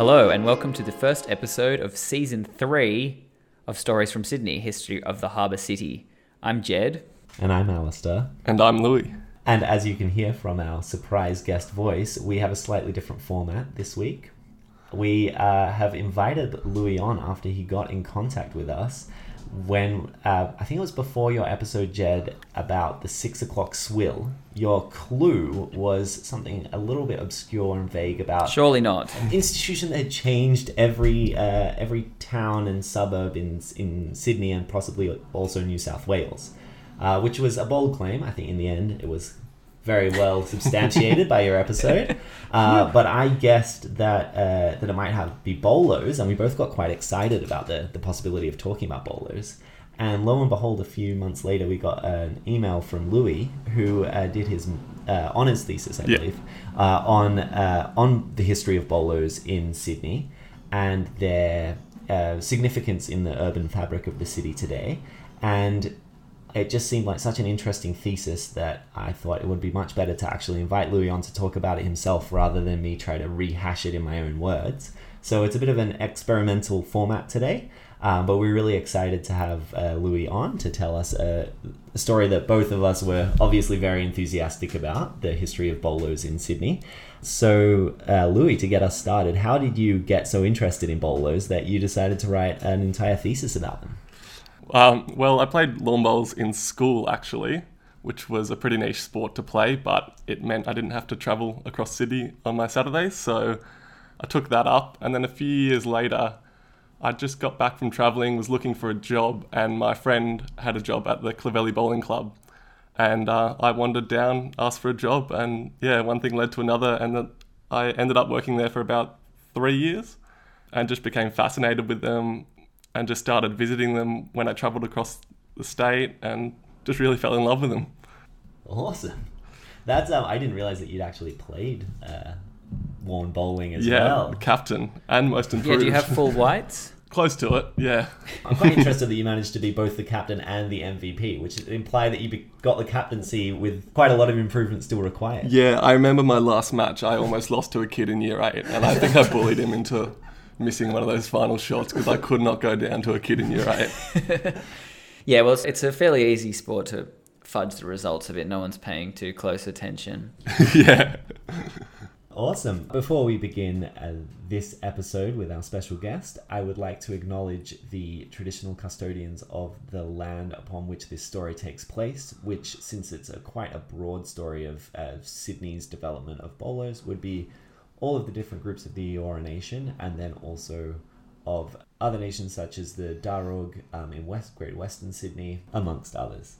Hello, and welcome to the first episode of season three of Stories from Sydney History of the Harbour City. I'm Jed. And I'm Alistair. And I'm Louis. And as you can hear from our surprise guest voice, we have a slightly different format this week. We uh, have invited Louis on after he got in contact with us when uh, I think it was before your episode, Jed, about the six o'clock swill. Your clue was something a little bit obscure and vague about Surely not. an institution that had changed every uh, every town and suburb in in Sydney and possibly also New South Wales, uh, which was a bold claim. I think in the end it was very well substantiated by your episode. Uh, but I guessed that uh, that it might have be bowlos, and we both got quite excited about the the possibility of talking about bowlos. And lo and behold, a few months later, we got an email from Louis, who uh, did his uh, honors thesis, I Yeah. believe, uh, on uh, on the history of bowlos in Sydney and their uh, significance in the urban fabric of the city today. And it just seemed like such an interesting thesis that I thought it would be much better to actually invite Louis on to talk about it himself rather than me try to rehash it in my own words. So it's a bit of an experimental format today, um, but we're really excited to have uh, Louis on to tell us a, a story that both of us were obviously very enthusiastic about the history of bowlos in Sydney. So, uh, Louis, to get us started, how did you get so interested in bowlos that you decided to write an entire thesis about them? Um, well, I played lawn bowls in school actually, which was a pretty niche sport to play, but it meant I didn't have to travel across Sydney on my Saturdays. So I took that up. And then a few years later, I just got back from traveling, was looking for a job, and my friend had a job at the Clovelly Bowling Club. And uh, I wandered down, asked for a job, and yeah, one thing led to another, and I ended up working there for about three years, and just became fascinated with them, and just started visiting them when I travelled across the state, and just really fell in love with them. Awesome. That's um, I didn't realize that you'd actually played uh, lawn bowling as yeah, well. captain and most improved. Yeah, do you have full whites? close to it? Yeah. I'm quite interested that you managed to be both the captain and the MVP, which implied that you got the captaincy with quite a lot of improvement still required. Yeah, I remember my last match. I almost lost to a kid in year eight, and I think I bullied him into missing one of those final shots because I could not go down to a kid in year eight. Yeah, well, it's- it's a fairly easy sport to fudge the results of it. No one's paying too close attention. yeah. Awesome. Before we begin uh, this episode with our special guest, I would like to acknowledge the traditional custodians of the land upon which this story takes place, which, since it's a quite a broad story of uh, Sydney's development of bolos, would be all of the different groups of the Eora Nation, and then also of other nations such as the Darug um, in West Great Western Sydney, amongst others.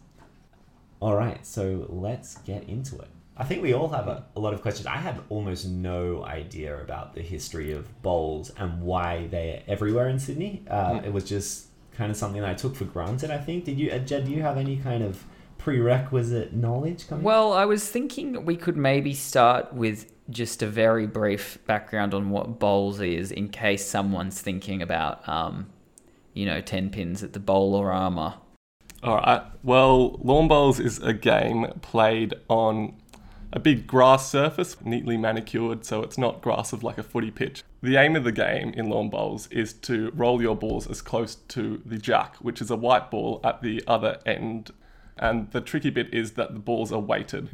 All right, so let's get into it. I think we all have a, a lot of questions. I had almost no idea about the history of bowls and why they're everywhere in Sydney. Uh, It was just kind of something that I took for granted. I think. Did you, Jed? Do you have any kind of prerequisite knowledge coming? Well, I was thinking we could maybe start with just a very brief background on what bowls is, in case someone's thinking about, um, you know, ten pins at the bowlerama. All right. Well, lawn bowls is a game played on a big grass surface, neatly manicured, so it's not grass of like a footy pitch. The aim of the game in lawn bowls is to roll your balls as close to the jack, which is a white ball at the other end. And the tricky bit is that the balls are weighted.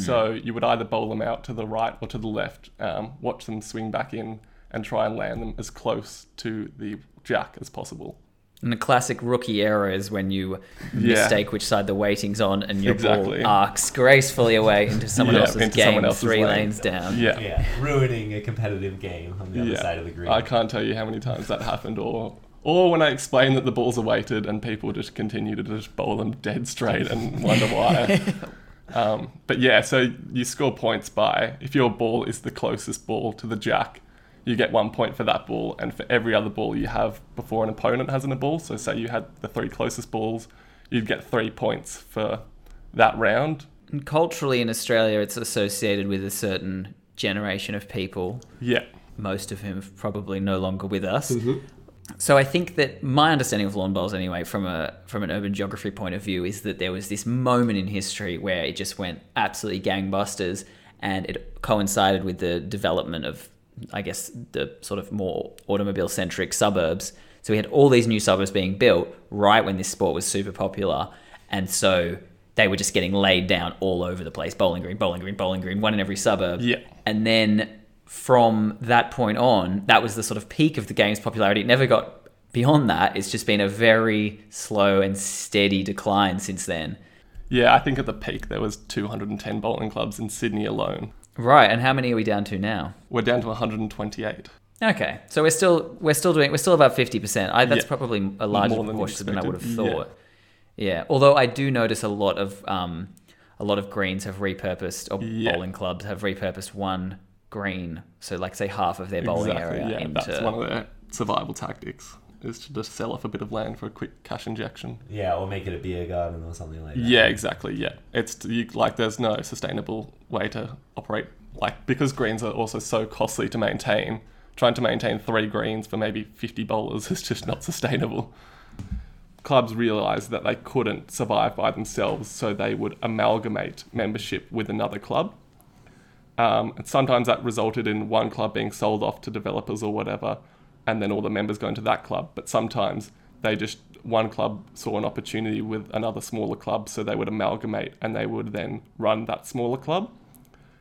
So you would either bowl them out to the right or to the left, um, watch them swing back in, and try and land them as close to the jack as possible. And the classic rookie error is when you Yeah. mistake which side the weighting's on, and your Exactly. ball arcs gracefully away into someone Yeah, else's into game, someone else's three lane. lanes down. Yeah. yeah, ruining a competitive game on the other Yeah. side of the green. I can't tell you how many times that happened, or or when I explain that the balls are weighted and people just continue to just bowl them dead straight and wonder why. um, but yeah, so you score points by if your ball is the closest ball to the jack, you get one point for that ball, and for every other ball you have before an opponent has a ball. So say you had the three closest balls, you'd get three points for that round. And culturally in Australia, it's associated with a certain generation of people, Yeah. most of whom are probably no longer with us. So I think that my understanding of lawn bowls, anyway, from a from an urban geography point of view, is that there was this moment in history where it just went absolutely gangbusters, and it coincided with the development of I guess, the sort of more automobile centric suburbs. So we had all these new suburbs being built right when this sport was super popular. And so they were just getting laid down all over the place bowling green, bowling green, bowling green, one in every suburb. Yeah. And then from that point on, that was the sort of peak of the game's popularity. It never got beyond that. It's just been a very slow and steady decline since then. Yeah, I think at the peak there was 210 bowling clubs in Sydney alone. Right. And how many are we down to now? We're down to 128. Okay, so we're still we're still doing we're still about fifty percent. I That's Yeah. probably a larger More than proportion than I would have thought. Yeah. although I do notice a lot of um, a lot of greens have repurposed or Yeah. bowling clubs have repurposed one green, so like say half of their bowling area yeah, into. that's one of their survival tactics is to just sell off a bit of land for a quick cash injection. Yeah, or make it a beer garden or something like that. Yeah, exactly. Yeah, it's you, like there's no sustainable way to operate like because greens are also so costly to maintain. Trying to maintain three greens for maybe 50 bowlers is just not sustainable. Clubs realised that they couldn't survive by themselves, so they would amalgamate membership with another club. Um, and sometimes that resulted in one club being sold off to developers or whatever, and then all the members going to that club. But sometimes they just one club saw an opportunity with another smaller club, so they would amalgamate and they would then run that smaller club.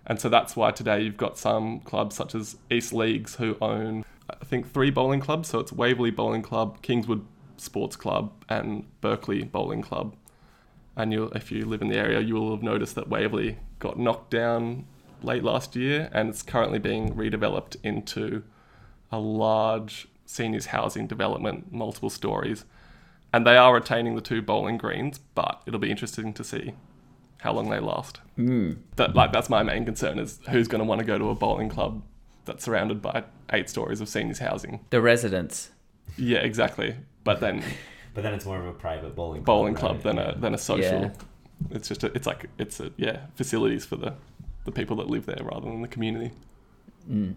And so that's why today you've got some clubs such as East Leagues who own, I think, three bowling clubs. So it's Waverley Bowling Club, Kingswood Sports Club, and Berkeley Bowling Club. And if you live in the area, you will have noticed that Waverley got knocked down late last year, and it's currently being redeveloped into a large seniors housing development, multiple stories. And they are retaining the two bowling greens, but it'll be interesting to see how long they last. Mm. That like that's my main concern is who's going to want to go to a bowling club that's surrounded by eight stories of seniors housing. The residents. Yeah, exactly. But then But then it's more of a private bowling bowling right? club than Yeah. a than a social. Yeah. It's just a, it's like it's a yeah facilities for the the people that live there rather than the community. Mm.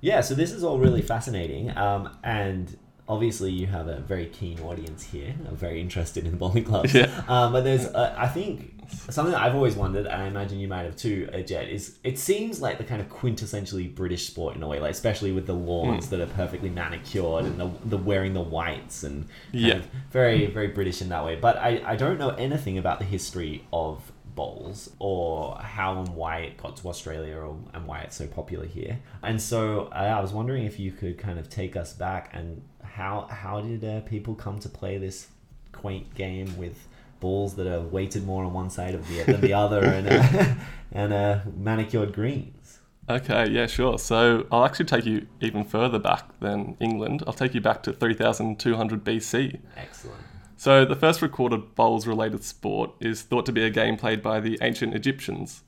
Yeah, so this is all really fascinating. Um, and obviously, you have a very keen audience here, uh, very interested in the bowling clubs. Yeah. Um, but there's, uh, I think, something that I've always wondered, and I imagine you might have too, uh, Jed, is it seems like the kind of quintessentially British sport in a way, like especially with the lawns Mm. that are perfectly manicured and the, the wearing the whites and Yeah. very, very British in that way. But I, I don't know anything about the history of bowls or how and why it got to Australia or, and why it's so popular here. And so uh, I was wondering if you could kind of take us back and how how did uh, people come to play this quaint game with balls that are weighted more on one side of the than the other and uh, and uh, manicured greens. Okay, yeah, sure. So I'll actually take you even further back than England. I'll take you back to 3200 BC. Excellent. So, the first recorded bowls related sport is thought to be a game played by the ancient Egyptians.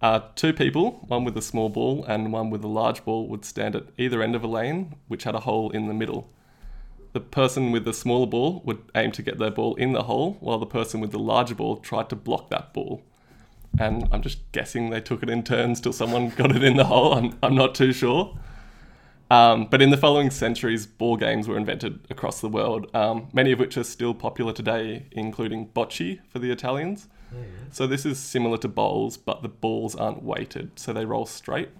Uh, two people, one with a small ball and one with a large ball, would stand at either end of a lane, which had a hole in the middle. The person with the smaller ball would aim to get their ball in the hole, while the person with the larger ball tried to block that ball. And I'm just guessing they took it in turns till someone got it in the hole. I'm, I'm not too sure. Um, but in the following centuries, ball games were invented across the world, um, many of which are still popular today, including bocce for the Italians. So this is similar to bowls, but the balls aren't weighted, so they roll straight.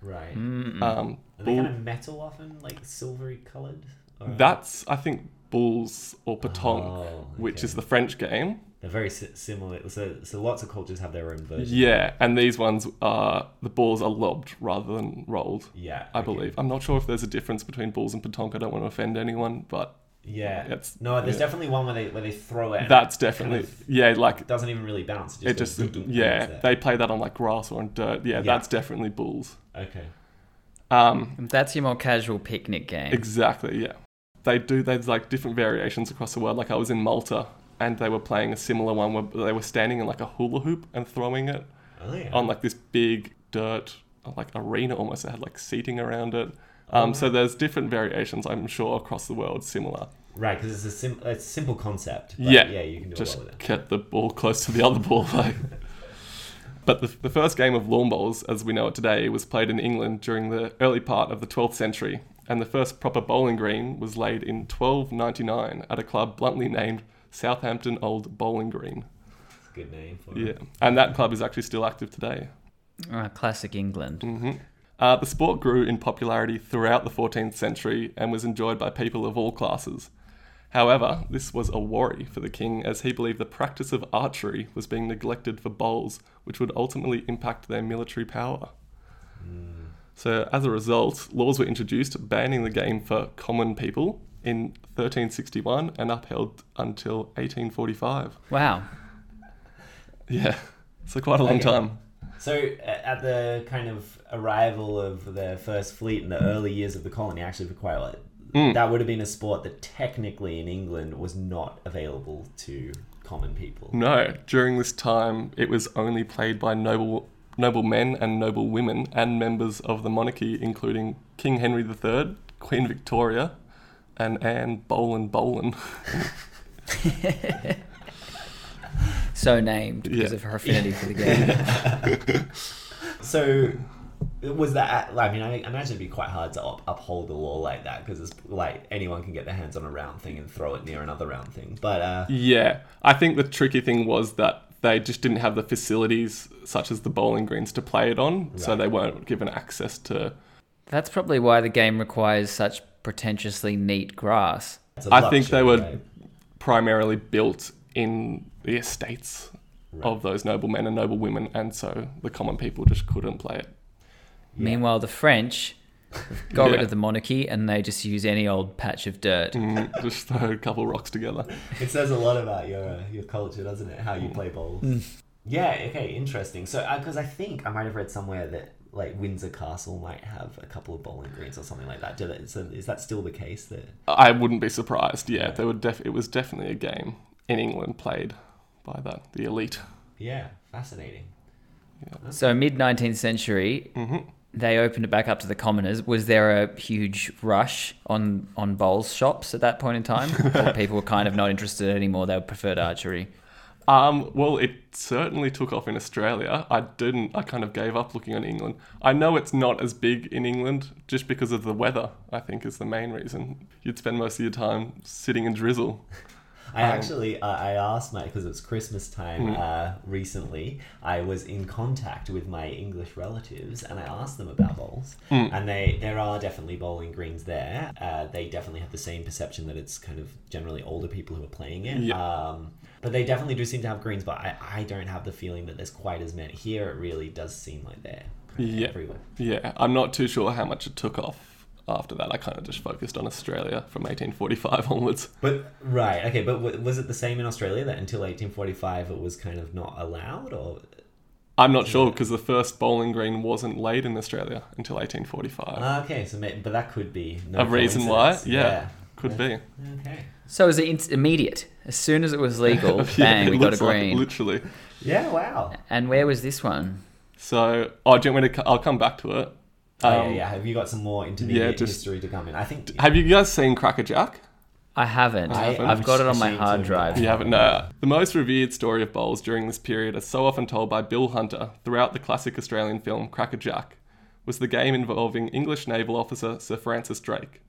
Right. Um, Are they bull- kind of metal often, like silvery coloured? Or- that's, I think, boules or petanque, Oh, which is the French game. They're very similar. So, so lots of cultures have their own version. Yeah, and these ones are the balls are lobbed rather than rolled. Yeah. I okay. believe. I'm not sure if there's a difference between boules and petanque. I don't want to offend anyone, but Yeah. It's- no, there's yeah. definitely one where they where they throw it. that's definitely kind of yeah. Like it doesn't even really bounce. It it just, just goes dunk, dunk, yeah. They play that on like grass or on dirt. Yeah, Yeah. that's definitely boules. okay. Um, That's your more casual picnic game. Exactly, yeah. They do, there's like different variations across the world. Like I was in Malta and they were playing a similar one where they were standing in like a hula hoop and throwing it Oh yeah. on like this big dirt, like arena almost. They had like seating around it. Um, Oh, So there's different variations, I'm sure, across the world similar. right, because it's a sim- a simple concept. But Yeah, Yeah, you can do Just a lot with it. get the ball close to the other ball. Like. But the, the first game of lawn bowls, as we know it today, was played in England during the early part of the 12th century, and the first proper bowling green was laid in 1299 at a club bluntly named Southampton Old Bowling Green. It's a good name for Yeah, it. and that club is actually still active today. Ah, classic England. hmm Uh, the sport grew in popularity throughout the 14th century and was enjoyed by people of all classes. However, this was a worry for the king as he believed the practice of archery was being neglected for bowls, which would ultimately impact their military power. So, as a result, laws were introduced banning the game for common people in 1361 and upheld until 1845. Wow. Yeah, so quite a long Okay. time. So, at the kind of arrival of the first fleet in the early years of the colony, actually for quite a while, Mm. that would have been a sport that technically in England was not available to common people. No, during this time, it was only played by noble noble men and noble women and members of the monarchy, including King Henry III, Queen Victoria, and Anne Boleyn Boleyn. So named because Yeah. of her affinity for the game. So, was that? I mean, I imagine it'd be quite hard to up, uphold a law like that because it's like anyone can get their hands on a round thing and throw it near another round thing. But uh, Yeah, I think the tricky thing was that they just didn't have the facilities such as the bowling greens to play it on, so they weren't given access to. That's probably why the game requires such pretentiously neat grass. I think they were right? primarily built in the estates Right. of those noble men and noble women, and so the common people just couldn't play it. Meanwhile, the French got rid of the monarchy and they just use any old patch of dirt. Mm, just throw a couple rocks together. It says a lot about your uh, your culture, doesn't it? How you play bowls. Yeah. Okay. Interesting. So, because I think I might have read somewhere that like Windsor Castle might have a couple of bowling greens or something like that. Do they, so is that still the case? That I wouldn't be surprised. Yeah, there would def- it was definitely a game in England played by that the elite. yeah, fascinating. So, mid 19th century, hmm they opened it back up to the commoners. Was there a huge rush on, on bowls shops at that point in time? or people were kind of not interested anymore, they preferred archery. Um, well, it certainly took off in Australia. I didn't. I kind of gave up looking on England. I know it's not as big in England just because of the weather. I think is the main reason. You'd spend most of your time sitting in drizzle. I Um, actually, uh, I asked my because it was Christmas time Mm. uh, recently. I was in contact with my English relatives, and I asked them about bowls. Mm. And they, there are definitely bowling greens there. Uh, they definitely have the same perception that it's kind of generally older people who are playing it. Yeah. Um, but they definitely do seem to have greens. But I, I don't have the feeling that there's quite as many here. It really does seem like they're Yeah. everywhere. Yeah, I'm not too sure how much it took off after that. I kind of just focused on Australia from 1845 onwards. But right, okay. But w- was it the same in Australia that until 1845 it was kind of not allowed, or I'm not sure because the first bowling green wasn't laid in Australia until 1845. Ah, okay, so but that could be no a reason why? coincidence. Yeah, could be. Okay. So, it was in- immediate. As soon as it was legal, Yeah, bang, we got a looks like green. literally. Yeah. Wow. and where was this one? So, oh, do you want me to? I'll come back to it. Oh, yeah, Um, yeah. Have you got some more intermediate yeah, just- history to come in? I think. Have you guys seen Crackerjack? I haven't. I- haven't. I've got it on my hard drive. You haven't? No. The most revered story of bowls during this period, as so often told by Bill Hunter throughout the classic Australian film Crackerjack, was the game involving English naval officer Sir Francis Drake.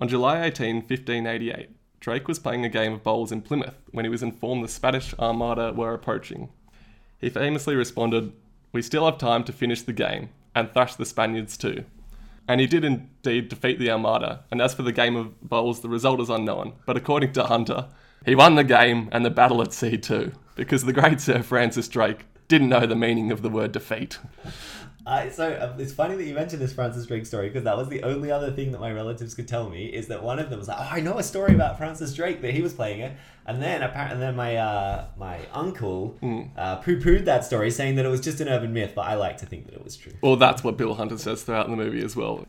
On July 18, 1588, Drake was playing a game of bowls in Plymouth when he was informed the Spanish Armada were approaching. He famously responded, We still have time to finish the game, and thrash the Spaniards too. And he did indeed defeat the Armada, and as for the game of bowls, the result is unknown. But according to Hunter, he won the game and the battle at sea too, because the great Sir Francis Drake didn't know the meaning of the word defeat. Uh, so uh, it's funny that you mentioned this Francis Drake story because that was the only other thing that my relatives could tell me is that one of them was like, "Oh, I know a story about Francis Drake that he was playing it," and then apparently, then my uh, my uncle Hmm. uh, poo pooed that story, saying that it was just an urban myth. But I like to think that it was true. Well, that's what Bill Hunter says throughout the movie as well.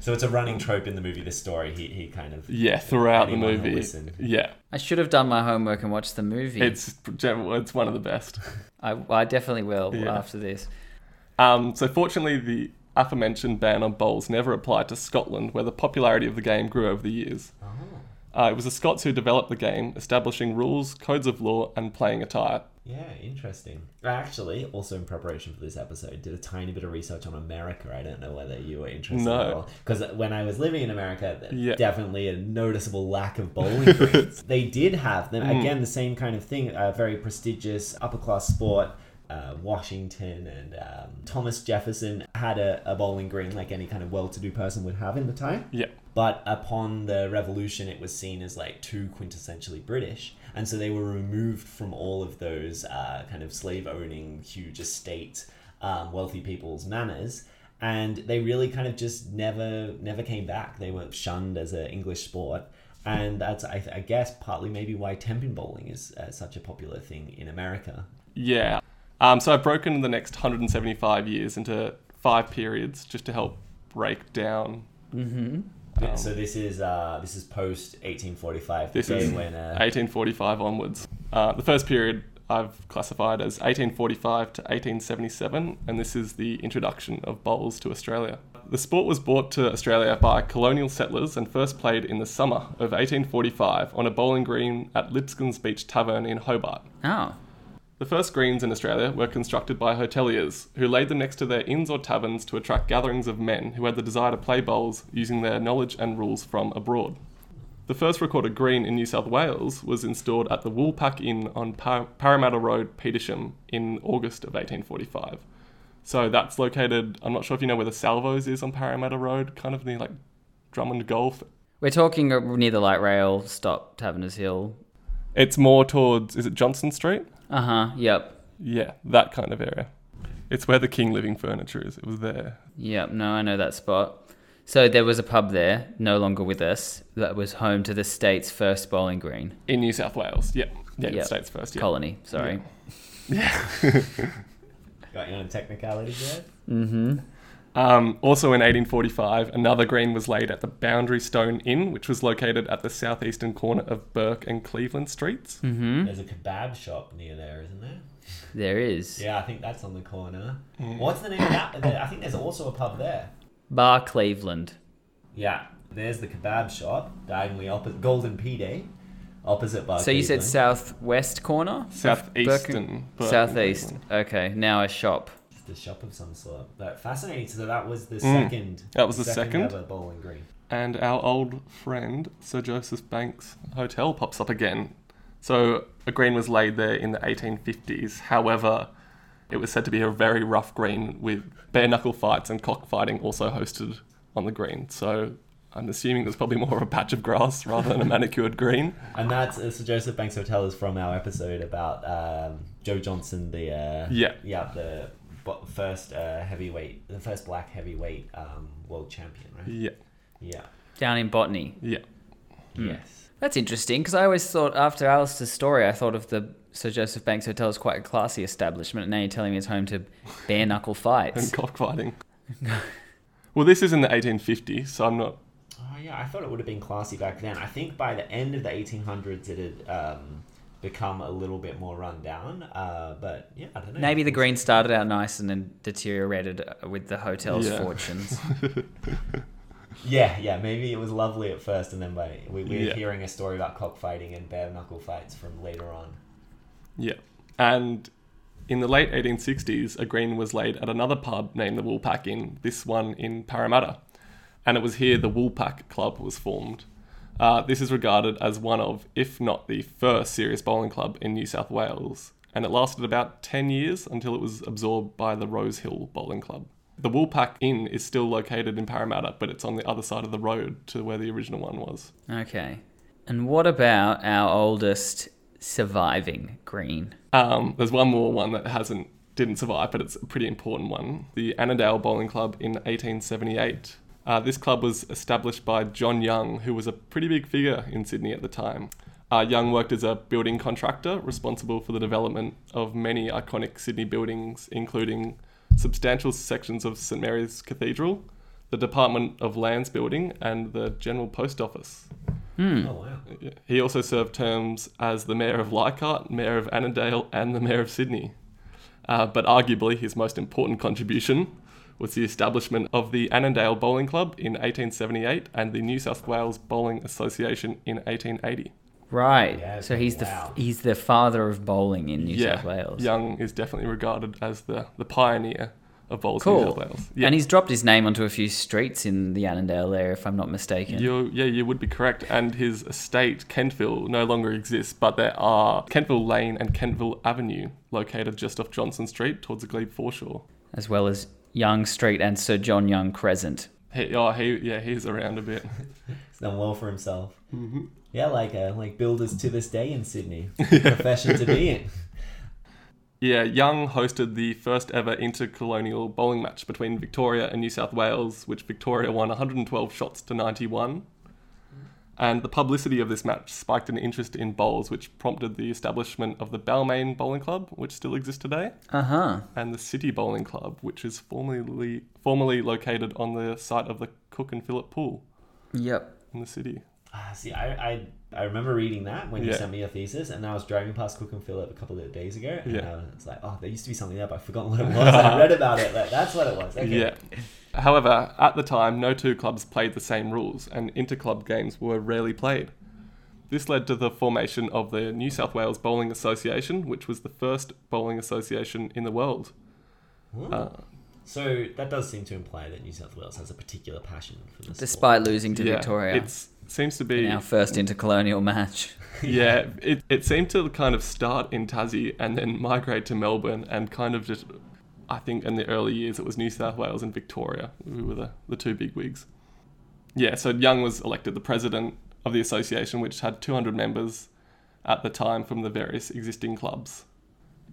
So it's a running trope in the movie. This story, he he kind of Yeah, throughout the movie. Yeah, I should have done my homework and watched the movie. it's it's one of the best. I, I definitely will Yeah. after this. Um, so fortunately, the aforementioned ban on bowls never applied to Scotland, where the popularity of the game grew over the years. Oh, Uh, it was the Scots who developed the game, establishing rules, codes of law, and playing attire. yeah, interesting. I actually, also in preparation for this episode, did a tiny bit of research on America. I don't know whether you were interested No. Because when I was living in America, Yeah. definitely a noticeable lack of bowling greens. they did have them, Mm. again, the same kind of thing, a very prestigious upper class sport. Uh, Washington and um, Thomas Jefferson had a, a bowling green like any kind of well-to-do person would have in the time. Yeah. But upon the revolution, it was seen as like too quintessentially British. And so they were removed from all of those uh, kind of slave owning, huge estate, um, wealthy people's manors. And they really kind of just never never came back. They were shunned as an English sport. And that's, I, I guess, partly maybe why tenpin bowling is uh, such a popular thing in America. Yeah. Um, so I've broken the next 175 years into five periods just to help break down. Mm-hmm. Um, so this is uh, this is post 1845. This is when uh, 1845 onwards. Uh, the first period I've classified as 1845 to 1877, and this is the introduction of bowls to Australia. The sport was brought to Australia by colonial settlers and first played in the summer of 1845 on a bowling green at Lipscomb's Beach Tavern in Hobart. Oh. The first greens in Australia were constructed by hoteliers, who laid them next to their inns or taverns to attract gatherings of men who had the desire to play bowls using their knowledge and rules from abroad. The first recorded green in New South Wales was installed at the Woolpack Inn on Par- Parramatta Road, Petersham, in August of 1845. So that's located, I'm not sure if you know where the Salvos is on Parramatta Road, kind of near like Drummond Golf. We're talking near the light rail stop, Taverners Hill. It's more towards, is it Johnson Street? Uh huh. Yep. Yeah, that kind of area. It's where the King Living Furniture is. It was there. Yep. No, I know that spot. So there was a pub there, no longer with us, that was home to the state's first bowling green In New South Wales. Yeah. Yeah, Yep. the States first. Yeah. colony. Sorry. Yeah. got you on a technicality there. Mm-hmm. Um, also in 1845, another green was laid at the Boundary Stone Inn, which was located at the southeastern corner of Bourke and Cleveland Streets. Mm-hmm. There's a kebab shop near there, isn't there? There is Yeah, I think that's on the corner. What's the name of that? I think there's also a pub there. Bar Cleveland. Yeah, there's the kebab shop diagonally opposite Golden Pide, opposite Bar. So you said southwest corner? of Southeastern. Bourke- Bourke and Southeast. Okay, now a shop. Shop of some sort. But fascinating. So that was the Mm. second. That was the second. ever bowling green. And our old friend, Sir Joseph Banks Hotel, pops up again. So a green was laid there in the 1850s. However, it was said to be a very rough green with bare knuckle fights and cockfighting also hosted on the green. So I'm assuming there's probably more of a patch of grass rather than a manicured green. And that's uh, Sir Joseph Banks Hotel is from our episode about um, Joe Johnson, the uh, Yeah. yeah, the bo- first uh, heavyweight, the first black heavyweight um, world champion, right? Yeah, Yeah. Down in Botany. yeah. Hmm. Yes. That's interesting because I always thought after Alistair's story, I thought of the Sir Joseph Banks Hotel as quite a classy establishment. And now you're telling me it's home to bare knuckle fights And cockfighting. well, this is in the 1850s, so I'm not. Oh yeah, I thought it would have been classy back then. I think by the end of the 1800s, it had um, become a little bit more run down. Uh, but yeah, I don't know. Maybe the green started out nice and then deteriorated uh, with the hotel's Yeah. fortunes. Yeah, yeah. Maybe it was lovely at first, and then by we, we're Yeah. hearing a story about cockfighting and bare knuckle fights from later on. Yeah. And in the late 1860s, a green was laid at another pub named the Woolpack Inn, this one in Parramatta. And it was here the Woolpack Club was formed. Uh, this is regarded as one of, if not the first serious bowling club in New South Wales, and it lasted about 10 years until it was absorbed by the Rose Hill Bowling Club. The Woolpack Inn is still located in Parramatta, but it's on the other side of the road to where the original one was. Okay. And what about our oldest surviving green? Um, there's one more one that hasn't didn't survive, but it's a pretty important one. The Annandale Bowling Club in 1878. Uh, this club was established by John Young, who was a pretty big figure in Sydney at the time. Uh, Young worked as a building contractor responsible for the development of many iconic Sydney buildings, including substantial sections of St Mary's Cathedral, the Department of Lands Building, and the General Post Office. Hmm. Oh wow. He also served terms as the Mayor of Leichhardt, Mayor of Annandale, and the Mayor of Sydney. Uh, but arguably, his most important contribution was the establishment of the Annandale Bowling Club in 1878 and the New South Wales Bowling Association in 1880. Right. Yeah, so he's wow. the he's the father of bowling in New yeah, South Wales. Young is definitely regarded as the, the pioneer of Bowls in New South Wales. Yeah. And he's dropped his name onto a few streets in the Annandale area, if I'm not mistaken. You, yeah, you would be correct. And his estate, Kentville, no longer exists, but there are Kentville Lane and Kentville Avenue located just off Johnson Street towards the Glebe foreshore. As well as Young Street and Sir John Young Crescent. He, oh, he, yeah, he's around a bit. He's done well for himself. Mm-hmm. Yeah, like uh, like builders to this day in Sydney. Profession to be in. Yeah, Young hosted the first ever intercolonial bowling match between Victoria and New South Wales, which Victoria won 112 shots to 91. And the publicity of this match spiked an interest in bowls, which prompted the establishment of the Balmain Bowling Club, which still exists today, Uh huh. and the City Bowling Club, which is formerly formerly located on the site of the Cook and Phillip Pool Yep. in the city. Ah, see, I, I I remember reading that when you Yeah. sent me your thesis, and I was driving past Cook and Phillip a couple of days ago, and Yeah. I was like, oh, there used to be something there, but I've forgotten what it was. I read about it. Like, that's what it was. Okay. Yeah. However, at the time, no two clubs played the same rules, and interclub games were rarely played. This led to the formation of the New South Wales Bowling Association, which was the first bowling association in the world. Hmm. Uh, So that does seem to imply that New South Wales has a particular passion for this. Despite losing to yeah, Victoria it seems to be in our first intercolonial match. yeah, it, it seemed to kind of start in Tassie and then migrate to Melbourne and kind of just, I think in the early years it was New South Wales and Victoria who were the, the two big wigs. Yeah, so Young was elected the president of the association, which had 200 members at the time from the various existing clubs.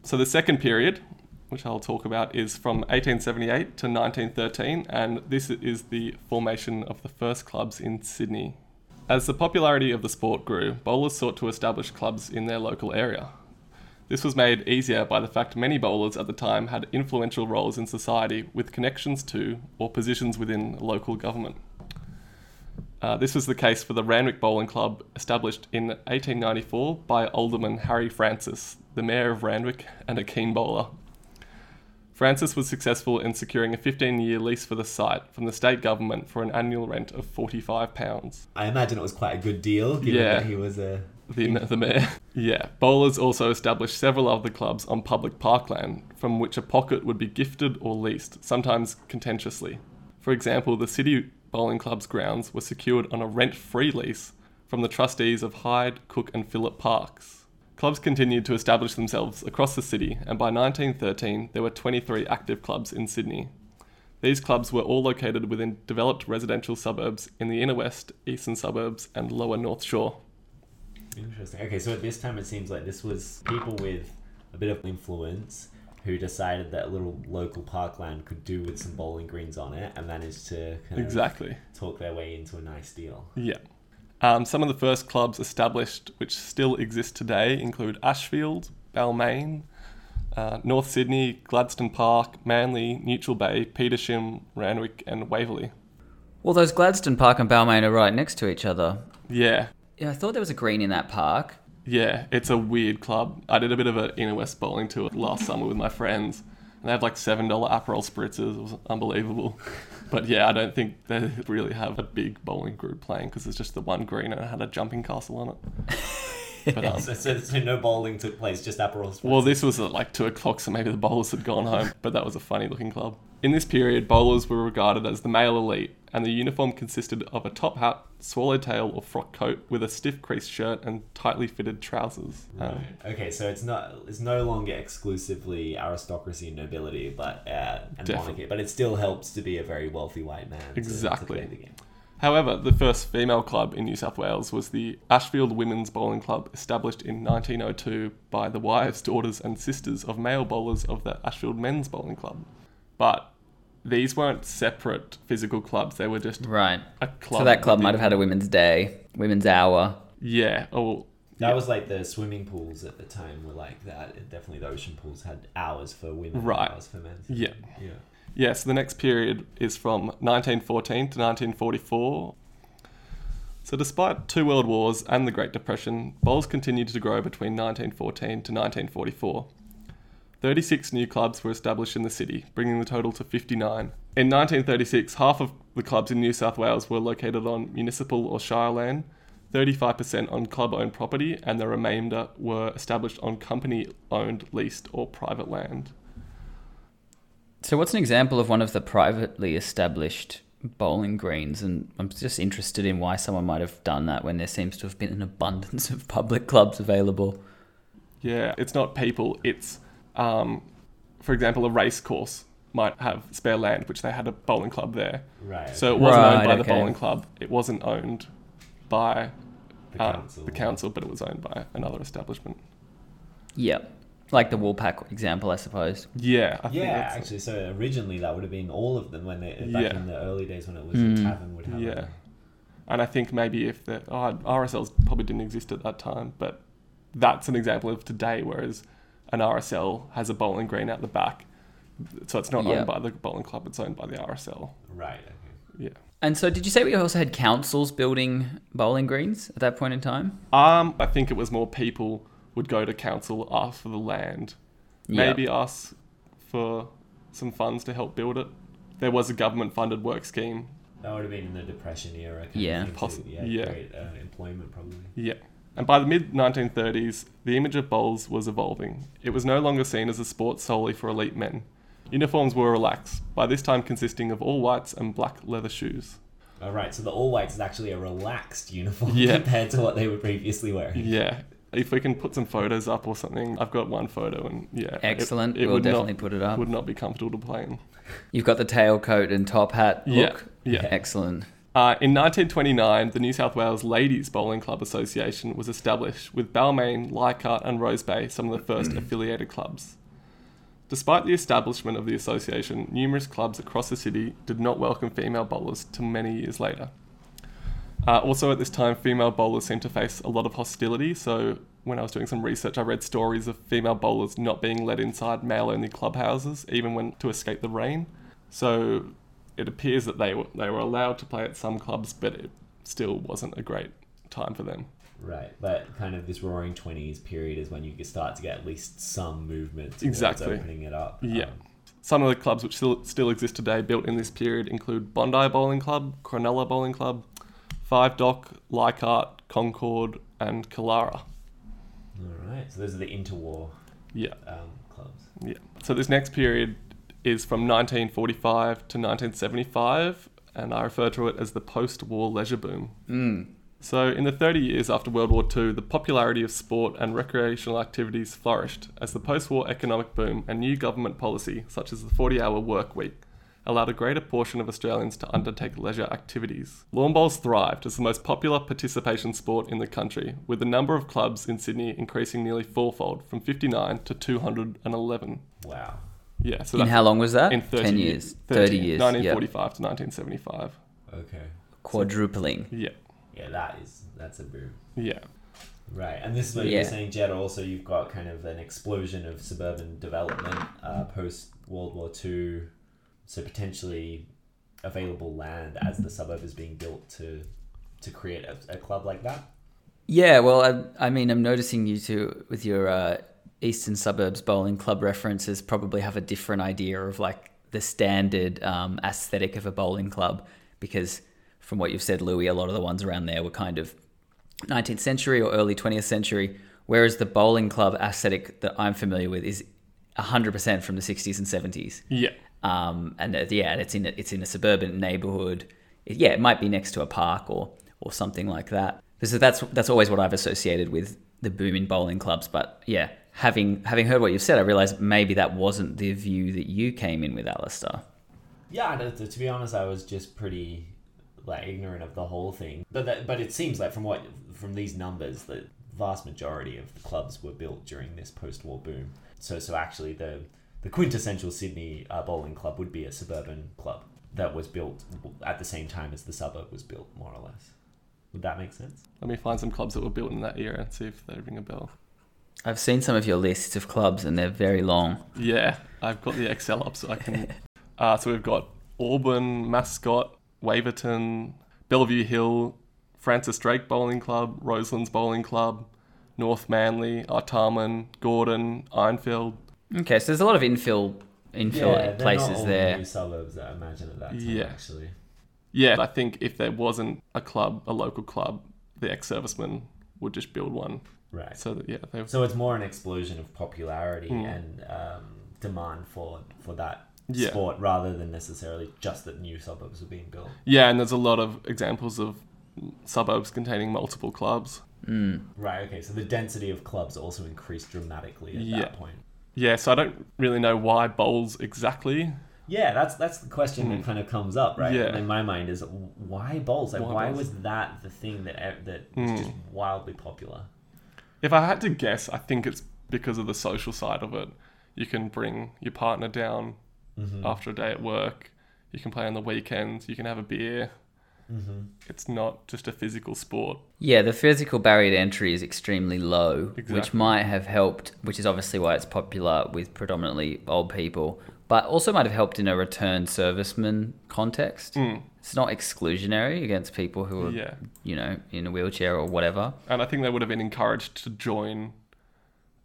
So the second period, which I'll talk about, is from 1878 to 1913, and this is the formation of the first clubs in Sydney. As the popularity of the sport grew, bowlers sought to establish clubs in their local area. This was made easier by the fact many bowlers at the time had influential roles in society with connections to or positions within local government. Uh, this was the case for the Randwick Bowling Club, established in 1894 by Alderman Harry Francis, the Mayor of Randwick and a keen bowler. Francis was successful in securing a 15 year lease for the site from the state government for an annual rent of £45. I imagine it was quite a good deal, given Yeah. that he was a. The, the mayor. Yeah. Bowlers also established several other clubs on public parkland from which a pocket would be gifted or leased, sometimes contentiously. For example, the City Bowling Club's grounds were secured on a rent free lease from the trustees of Hyde, Cook, and Phillip Parks. Clubs continued to establish themselves across the city, and by 1913 there were 23 active clubs in Sydney. These clubs were all located within developed residential suburbs in the inner west, eastern suburbs, and lower North Shore. Interesting. Okay, so at this time it seems like this was people with a bit of influence who decided that a little local parkland could do with some bowling greens on it and managed to kind Exactly. of talk their way into a nice deal. Yeah. Um, some of the first clubs established, which still exist today, include Ashfield, Balmain, uh, North Sydney, Gladstone Park, Manly, Neutral Bay, Petersham, Randwick, and Waverley. Well, those Gladstone Park and Balmain are right next to each other. Yeah, Yeah, I thought there was a green in that park. yeah, it's a weird club. I did a bit of an inner west bowling tour last summer with my friends, and they have like seven dollar Aperol spritzers. It was unbelievable. But yeah, I don't think they really have a big bowling group playing because it's just the one green and it had a jumping castle on it. But, um, So, so, so no bowling took place, just Aperol. Well, this was at like two o'clock, so maybe the bowlers had gone home, but that was a funny looking club. In this period, bowlers were regarded as the male elite, and the uniform consisted of a top hat, swallowtail or frock coat with a stiff creased shirt and tightly fitted trousers. Um, Right. Okay, so it's not it's no longer exclusively aristocracy and nobility, but uh, and monarchy, but it still helps to be a very wealthy white man. to- to play the game. However, the first female club in New South Wales was the Ashfield Women's Bowling Club, established in 1902 by the wives, daughters, and sisters of male bowlers of the Ashfield Men's Bowling Club. But these weren't separate physical clubs, they were just Right. a club. So that club might have had a women's day, women's hour. Yeah. Oh, That yeah. was like the swimming pools at the time were like that. It- definitely, the ocean pools had hours for women, Right. hours for men. Yeah. yeah. Yeah, so the next period is from 1914 to 1944. So, despite two world wars and the Great Depression, bowls continued to grow between 1914 to 1944. 36 new clubs were established in the city, bringing the total to 59. In 1936, half of the clubs in New South Wales were located on municipal or shire land, 35% on club owned property, and the remainder were established on company owned, leased, or private land. So, what's an example of one of the privately established bowling greens? And I'm just interested in why someone might have done that when there seems to have been an abundance of public clubs available. Yeah, it's not people. It's, um, for example, a race course might have spare land, which they had a bowling club there. Right. So it wasn't Right, owned by the bowling club. It wasn't owned by the uh, council. the council, but it was owned by another establishment. Yep. Like the Woolpack example, I suppose. Yeah, I Yeah, that's actually, so originally that would have been all of them when they back Yeah. in the early days when it was Mm. the tavern would have. Yeah. a- And I think maybe if the oh, RSLs probably didn't exist at that time, but that's an example of today, whereas an RSL has a bowling green out the back. So it's not Yeah. owned by the bowling club, it's owned by the RSL. Right. Okay. Yeah. And so, did you say we also had councils building bowling greens at that point in time? Um, I think it was more people would go to council ask for the land, Yeah. maybe ask for some funds to help build it. There was a government funded work scheme. That would have been in the Depression era. Kind Yeah. Of Possi- yeah. yeah. Great uh, employment probably. Yeah. And by the mid 1930s, the image of bowls was evolving. It was no longer seen as a sport solely for elite men. Uniforms were relaxed, by this time consisting of all whites and black leather shoes. All right. So the all whites is actually a relaxed uniform Yeah. compared to what they were previously wearing. Yeah. If we can put some photos up or something, I've got one photo and yeah. Excellent. It, we'll would definitely not, put it up. would not be comfortable to play in. You've got the tailcoat and top hat look. Yeah, look. yeah. Excellent. Uh, in 1929, the New South Wales Ladies Bowling Club Association was established, with Balmain, Leichhardt, and Rose Bay some of the first affiliated clubs. Despite the establishment of the association, numerous clubs across the city did not welcome female bowlers till many years later. Uh, also, at this time, female bowlers seemed to face a lot of hostility. So, when I was doing some research, I read stories of female bowlers not being let inside male only clubhouses, even when to escape the rain. So, it appears that they were, they were allowed to play at some clubs, but it still wasn't a great time for them. Right. But kind of this Roaring Twenties period is when you start to get at least some movement Exactly. opening it up. Yeah. Um, Some of the clubs which still, still exist today, built in this period, include Bondi Bowling Club, Cronulla Bowling Club, Five Dock, Leichhardt, Concord, and Kalara. all right. So those are the interwar Yeah. um, clubs. Yeah. So this next period is from 1945 to 1975, and I refer to it as the post-war leisure boom. Mm. So, in the 30 years after World War II, the popularity of sport and recreational activities flourished as the post war economic boom and new government policy, such as the 40 hour work week, allowed a greater portion of Australians to undertake leisure activities. Lawn bowls thrived as the most popular participation sport in the country, with the number of clubs in Sydney increasing nearly fourfold from 59 to 211. Wow. Yeah, so in how long was that? in 30 10 years. 30, years. Yep. 1945 to 1975. Okay. Quadrupling. Yeah, Yeah, that is that's a boom. yeah. Right, and this is what you're saying, Jed. Also, you've got kind of an explosion of suburban development uh, post World War Two, so potentially available land as the suburb is being built to to create a, a club like that. Yeah, well, I, I mean, I'm noticing you two with your uh, Eastern Suburbs Bowling Club references probably have a different idea of like the standard um, aesthetic of a bowling club because from what you've said, Louis, a lot of the ones around there were kind of 19th century or early 20th century, whereas the bowling club aesthetic that I'm familiar with is 100% from the 60s and 70s. Yeah. um, and uh, yeah, it's in a, it's in a suburban neighborhood. It- yeah, it might be next to a park or or something like that. So that's that's always what I've associated with the boom in bowling clubs. But yeah, having having heard what you've said, I realized maybe that wasn't the view that you came in with, Alistair. Yeah, to, to- to be honest, I was just pretty like ignorant of the whole thing. But that, but it seems like from what from these numbers, the vast majority of the clubs were built during this post-war boom. So so actually, the the quintessential Sydney uh, bowling club would be a suburban club that was built at the same time as the suburb was built, more or less. Would that make sense? Let me find some clubs that were built in that era and see if they ring a bell. I've seen some of your lists of clubs, and they're very long. Yeah, I've got the Excel up so I can. uh, so we've got Auburn, Mascot, Waverton, Bellevue Hill, Francis Drake Bowling Club, Roselands Bowling Club, North Manly, Artarmon, Gordon, Ironfield. Okay, so there's a lot of infill infill places there. New suburbs, I imagine at that time. Yeah. actually. Yeah, I think if there wasn't a club, a local club, the ex-servicemen would just build one. Right. So that yeah, they So it's more an explosion of popularity Mm. and um, demand for for that Yeah. sport rather than necessarily just that new suburbs are being built. Yeah, and there's a lot of examples of suburbs containing multiple clubs. Mm. Right. Okay. So the density of clubs also increased dramatically at Yeah. that point. Yeah, so I don't really know why bowls exactly. Yeah, that's that's the question that Mm. kind of comes up, right? Yeah. In my mind, is why bowls? Like, Why why, bowls? was that the thing that ev- that was Mm. just wildly popular? If I had to guess, I think it's because of the social side of it. You can bring your partner down Mm-hmm. after a day at work. You can play on the weekends. You can have a beer. Mm-hmm. It's not just a physical sport. Yeah, the physical barrier to entry is extremely low, which might have helped, which is obviously why it's popular with predominantly old people, but also might have helped in a return serviceman context. Mm, It's not exclusionary against people who are, yeah, you know, in a wheelchair or whatever. and I think they would have been encouraged to join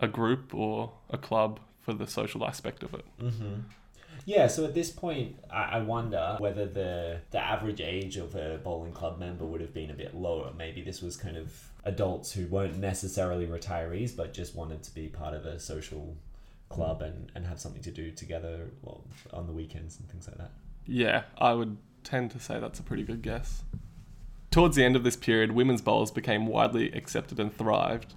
a group or a club for the social aspect of it. Mm-hmm. Yeah, so at this point, I, I wonder whether the the average age of a bowling club member would have been a bit lower. Maybe this was kind of adults who weren't necessarily retirees, but just wanted to be part of a social club and, and have something to do together well, on the weekends and things like that. Yeah, I would tend to say that's a pretty good guess. Towards the end of this period, women's bowls became widely accepted and thrived.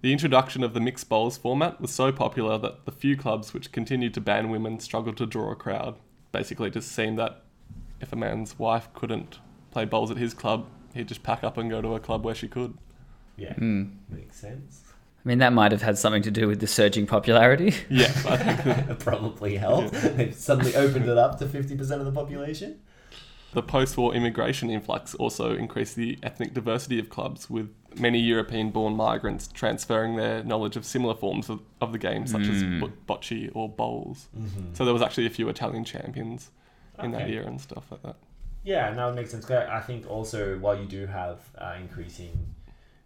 The introduction of the mixed bowls format was so popular that the few clubs which continued to ban women struggled to draw a crowd. Basically, it just seemed that if a man's wife couldn't play bowls at his club, he'd just pack up and go to a club where she could. Yeah, Hmm. makes sense. I mean, that might have had something to do with the surging popularity. Yeah, I think Probably helped. They've suddenly opened it up to 50% of the population. The post war immigration influx also increased the ethnic diversity of clubs, with many European born migrants transferring their knowledge of similar forms of, of the game, such as Mm. bo- bocce or boules. Mm-hmm. So there was actually a few Italian champions in that Okay. era and stuff like that. Yeah, and that would make sense. 'Cause I think also while you do have uh, increasing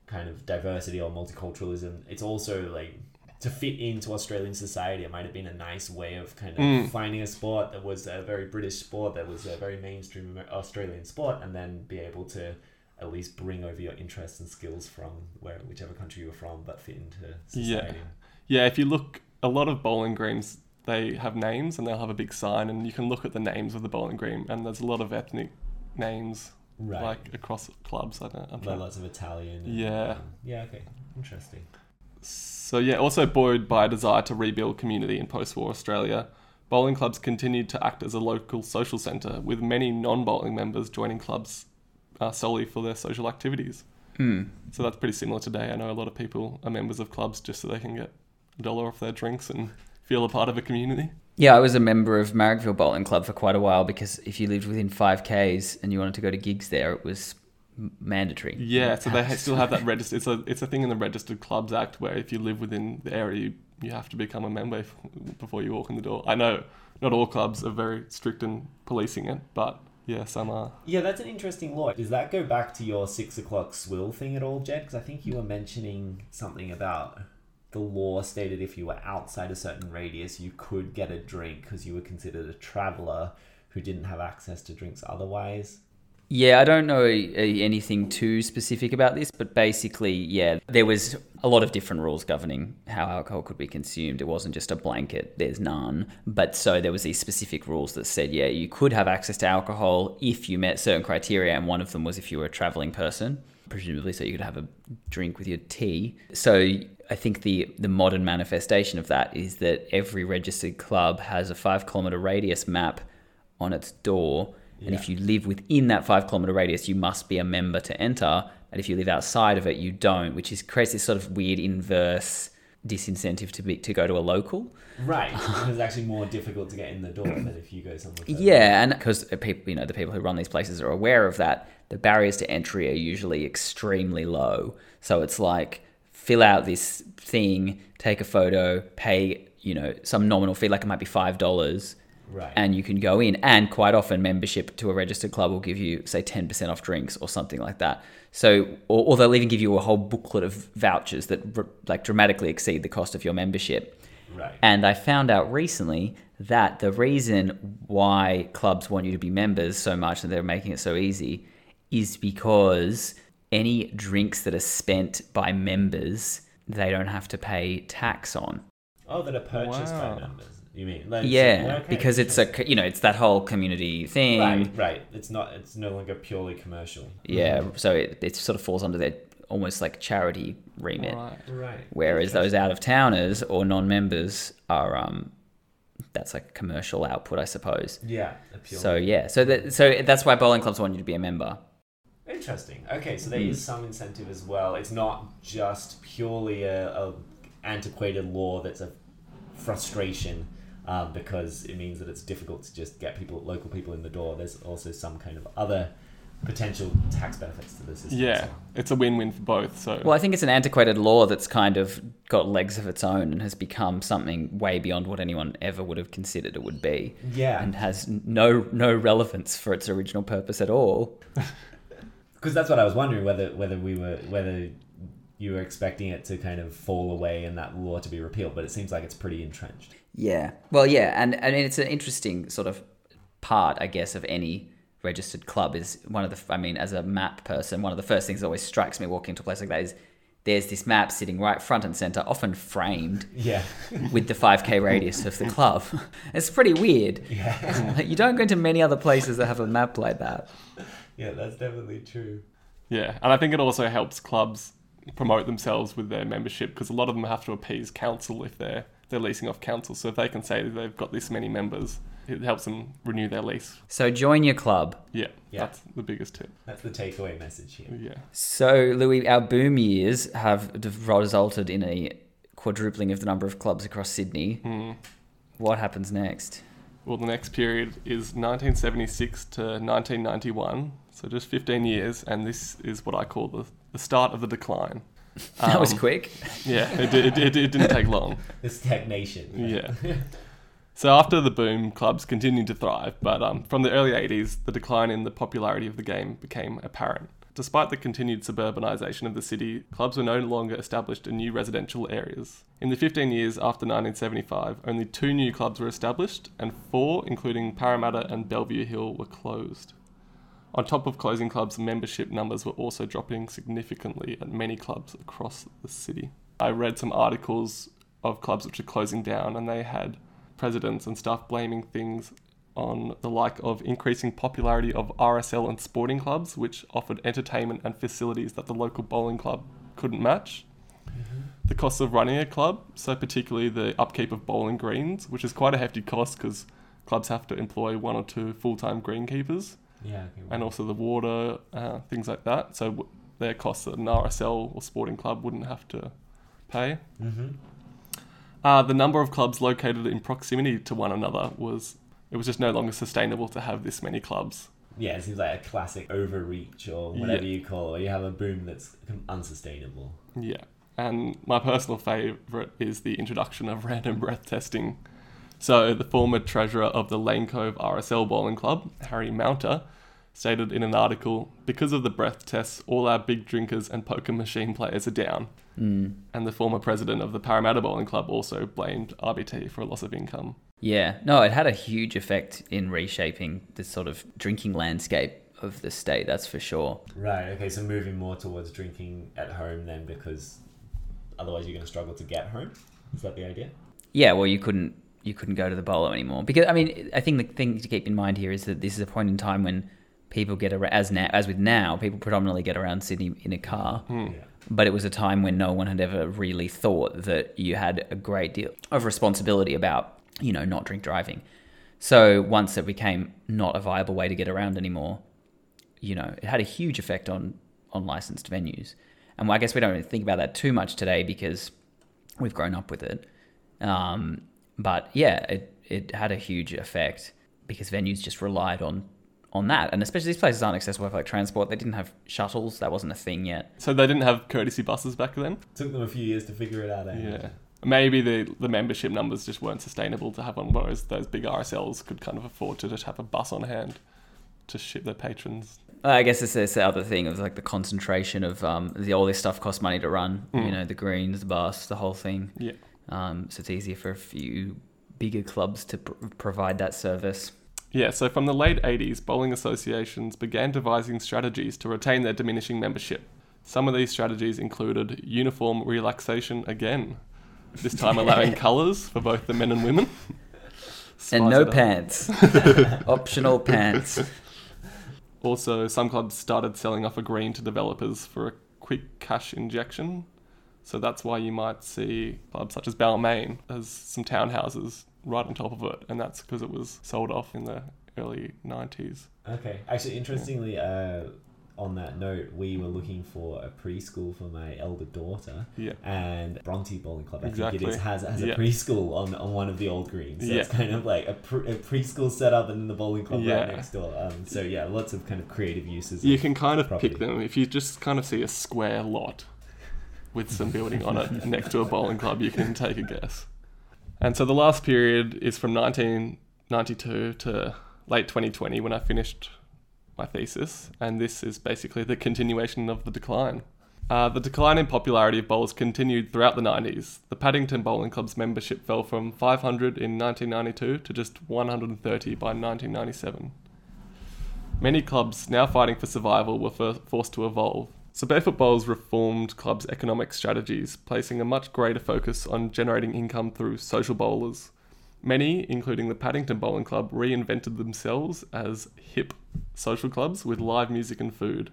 kind of diversity or multiculturalism, it's also like to fit into Australian society. It might have been a nice way of kind of Mm. finding a sport that was a very British sport, that was a very mainstream Australian sport, and then be able to at least bring over your interests and skills from where whichever country you're from, but fit into society. Yeah. Yeah, if you look, a lot of bowling greens they have names and they'll have a big sign, and you can look at the names of the bowling green, and there's a lot of ethnic names Right. like across clubs. I don't. I'm Like lots of Italian. and- Yeah. um, yeah. Okay. Interesting. So yeah, also buoyed by a desire to rebuild community in post-war Australia, bowling clubs continued to act as a local social centre, with many non-bowling members joining clubs uh, solely for their social activities. Hmm. So that's pretty similar today. I know a lot of people are members of clubs just so they can get a dollar off their drinks and feel a part of a community. Yeah, I was a member of Marrickville Bowling Club for quite a while because if you lived within 5Ks and you wanted to go to gigs there, it was mandatory. Yeah, so they still have that register. It's a it's a thing in the Registered Clubs Act where if you live within the area, you, you have to become a member if, before you walk in the door. I know not all clubs are very strict in policing it, but yeah, some are. Yeah, that's an interesting law. Does that go back to your six o'clock swill thing at all, Jed? Because I think you were mentioning something about the law stated if you were outside a certain radius, you could get a drink because you were considered a traveler who didn't have access to drinks otherwise. Yeah, I don't know uh, anything too specific about this, but basically, yeah, there was a lot of different rules governing how alcohol could be consumed. It wasn't just a blanket, there's none. But so there was these specific rules that said, yeah, you could have access to alcohol if you met certain criteria, and one of them was if you were a traveling person, presumably so you could have a drink with your tea. So I think the the modern manifestation of that is that every registered club has a 5 kilometer radius map on its door. And if you live within that five kilometer radius, you must be a member to enter. And if you live outside of it, you don't, which is creates this sort of weird inverse disincentive to be to go to a local. Right. it's actually more difficult to get in the door than if you go somewhere. further. Yeah, and because uh, people, you know, the people who run these places are aware of that. The barriers to entry are usually extremely low. So it's like fill out this thing, take a photo, pay, you know, some nominal fee, like it might be five dollars, Right. and you can go in. And quite often, membership to a registered club will give you, say, 10% off drinks or something like that. So, or, or they'll even give you a whole booklet of vouchers that like dramatically exceed the cost of your membership. right. And I found out recently that the reason why clubs want you to be members so much and they're making it so easy is because any drinks that are spent by members, they don't have to pay tax on. oh, that are purchased Wow. by members. You mean? Like, yeah, okay, because it's a you know it's that whole community thing. right, right. It's not. It's no longer purely commercial. Yeah, so it, it sort of falls under their almost like charity remit. Right. Right. Whereas those out of towners or non members are um that's like commercial output, I suppose. Yeah. a So yeah, so that so that's why bowling clubs want you to be a member. Interesting. Okay, so there Mm. is some incentive as well. It's not just purely a, a antiquated law that's a frustration um, because it means that it's difficult to just get people, local people, in the door. There's also some kind of other potential tax benefits to the system. Yeah, well. it's a win-win for both. So Well, I think it's an antiquated law that's kind of got legs of its own and has become something way beyond what anyone ever would have considered it would be, Yeah, and has no no relevance for its original purpose at all. because that's what I was wondering whether whether we were whether you were expecting it to kind of fall away and that law to be repealed, but it seems like it's pretty entrenched. Yeah. Well, yeah, and I mean it's an interesting sort of part, I guess, of any registered club is one of the. I mean, as a map person, one of the first things that always strikes me walking into a place like that is there's this map sitting right front and center, often framed Yeah, with the 5k radius of the club. It's pretty weird. yeah, you don't go into many other places that have a map like that. Yeah. That's definitely true. yeah, and I think it also helps clubs promote themselves with their membership because a lot of them have to appease council if they're they're leasing off council. So if they can say that they've got this many members, it helps them renew their lease. So join your club. Yeah, Yeah. that's the biggest tip. That's the takeaway message here. Yeah. So Louis, our boom years have resulted in a quadrupling of the number of clubs across Sydney. Hmm. What happens next? Well, the next period is 1976 to 1991, so just 15 years, and this is what I call the, the start of the decline. That was Um, quick. Yeah, it, did- it, it, it didn't take long. The stagnation. Yeah. So after the boom, clubs continued to thrive, but um, from the early 80s, the decline in the popularity of the game became apparent. Despite the continued suburbanisation of the city, clubs were no longer established in new residential areas. In the 15 years after 1975, only two new clubs were established, and four, including Parramatta and Bellevue Hill, were closed. On top of closing clubs, membership numbers were also dropping significantly at many clubs across the city. I read some articles of clubs which are closing down, and they had presidents and staff blaming things on the like of increasing popularity of RSL and sporting clubs, which offered entertainment and facilities that the local bowling club couldn't match. The costs of running a club, so particularly the upkeep of bowling greens, which is quite a hefty cost because clubs have to employ one or two full-time greenkeepers Yeah. Okay, and also the water, uh, things like that. So w- they're costs that an RSL or sporting club wouldn't have to pay. Mm-hmm. Uh, the number of clubs located in proximity to one another was it was just no longer sustainable to have this many clubs. Yeah, it seems like a classic overreach or whatever Yeah. you call it. You have a boom that's unsustainable. Yeah. And my personal favourite is the introduction of random breath testing. So, the former treasurer of the Lane Cove RSL Bowling Club, Harry Mounter, stated in an article Because of the breath tests, all our big drinkers and poker machine players are down. Mm. And the former president of the Parramatta Bowling Club also blamed RBT for a loss of income. Yeah, no, it had a huge effect in reshaping the sort of drinking landscape of the state. That's for sure. Right. Okay. So moving more towards drinking at home then, because otherwise you're going to struggle to get home. Is that the idea? Yeah, well, you couldn't you couldn't go to the bowlo anymore because I mean I think the thing to keep in mind here is that this is a point in time when people get around as now as with now people predominantly get around Sydney in a car. Hmm. Yeah. But it was a time when no one had ever really thought that you had a great deal of responsibility about, you know, not drink driving. So once it became not a viable way to get around anymore, you know, it had a huge effect on on licensed venues. And I guess we don't really think about that too much today because we've grown up with it. Um, but yeah, it it had a huge effect because venues just relied on on that, and especially these places aren't accessible for like transport. They didn't have shuttles; that wasn't a thing yet. So they didn't have courtesy buses back then? Took them a few years to figure it out. Eh? Yeah. Maybe the, the membership numbers just weren't sustainable to have one, whereas those big RSLs could kind of afford to just have a bus on hand to ship their patrons. Uh, I guess it's this other thing of like the concentration of um, the, all this stuff costs money to run. You Mm. know, the greens, the bus, the whole thing. Yeah. Um, so it's easier for a few bigger clubs to pr- provide that service. Yeah, so from the late 80s, bowling associations began devising strategies to retain their diminishing membership. Some of these strategies included uniform relaxation again, this time allowing colours for both the men and women, and no pants. Optional pants. Also, some clubs started selling off a green to developers for a quick cash injection. So that's why you might see clubs such as Balmain as some townhouses right on top of it, and that's because it was sold off in the early 90s. Okay. Actually, interestingly, uh, on that note, we were looking for a preschool for my elder daughter, Yeah. and Bronte Bowling Club, I think it Exactly. is, has has a preschool on, on one of the old greens. So it's kind of like a, pre- a preschool setup and then the bowling club Yeah. right next door. Um, so yeah, lots of kind of creative uses. You can kind of property. pick them if you just kind of see a square lot with some building on it next to a bowling club, you can take a guess. And so the last period is from 1992 to late 2020 when I finished my thesis, and this is basically the continuation of the decline. Uh, the decline in popularity of bowls continued throughout the 90s. The Paddington Bowling Club's membership fell from 500 in 1992 to just 130 by 1997. Many clubs now fighting for survival were for- forced to evolve. So Barefoot Bowls reformed clubs' economic strategies, placing a much greater focus on generating income through social bowlers. Many, including the Paddington Bowling Club, reinvented themselves as hip social clubs with live music and food.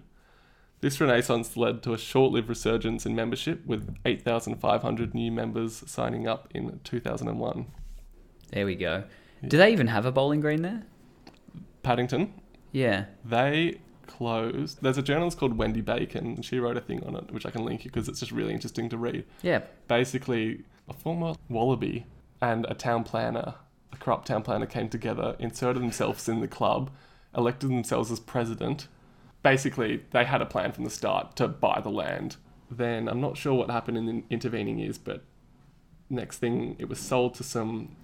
This renaissance led to a short-lived resurgence in membership, with 8,500 new members signing up in 2001. There we go. Do they even have a bowling green there? Paddington, Yeah. They closed. There's a journalist called Wendy Bacon. and She wrote a thing on it, which I can link you because it's just really interesting to read. Yeah. Basically, a former wallaby and a town planner, a corrupt town planner, came together, inserted themselves in the club, elected themselves as president. Basically, they had a plan from the start to buy the land. Then I'm not sure what happened in the intervening years, but next thing it was sold to some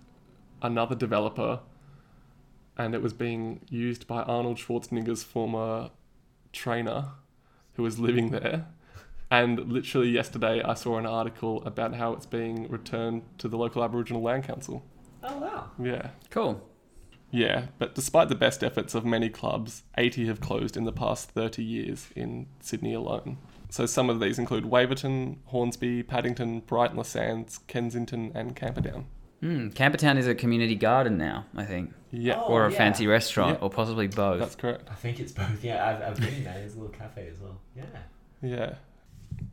another developer and it was being used by Arnold Schwarzenegger's former trainer who was living there. And literally yesterday, I saw an article about how it's being returned to the local Aboriginal Land Council. Oh wow. Yeah. Cool. Yeah, but despite the best efforts of many clubs, 80 have closed in the past 30 years in Sydney alone. So some of these include Waverton, Hornsby, Paddington, Brighton Sands, Kensington, and Camperdown. Hmm. Camperdown is a community garden now, I think, Yeah, Oh, or a yeah. fancy restaurant, Yeah. or possibly both. that's correct. I think it's both. Yeah, I've, I've been there. There's a little cafe as well. Yeah. Yeah.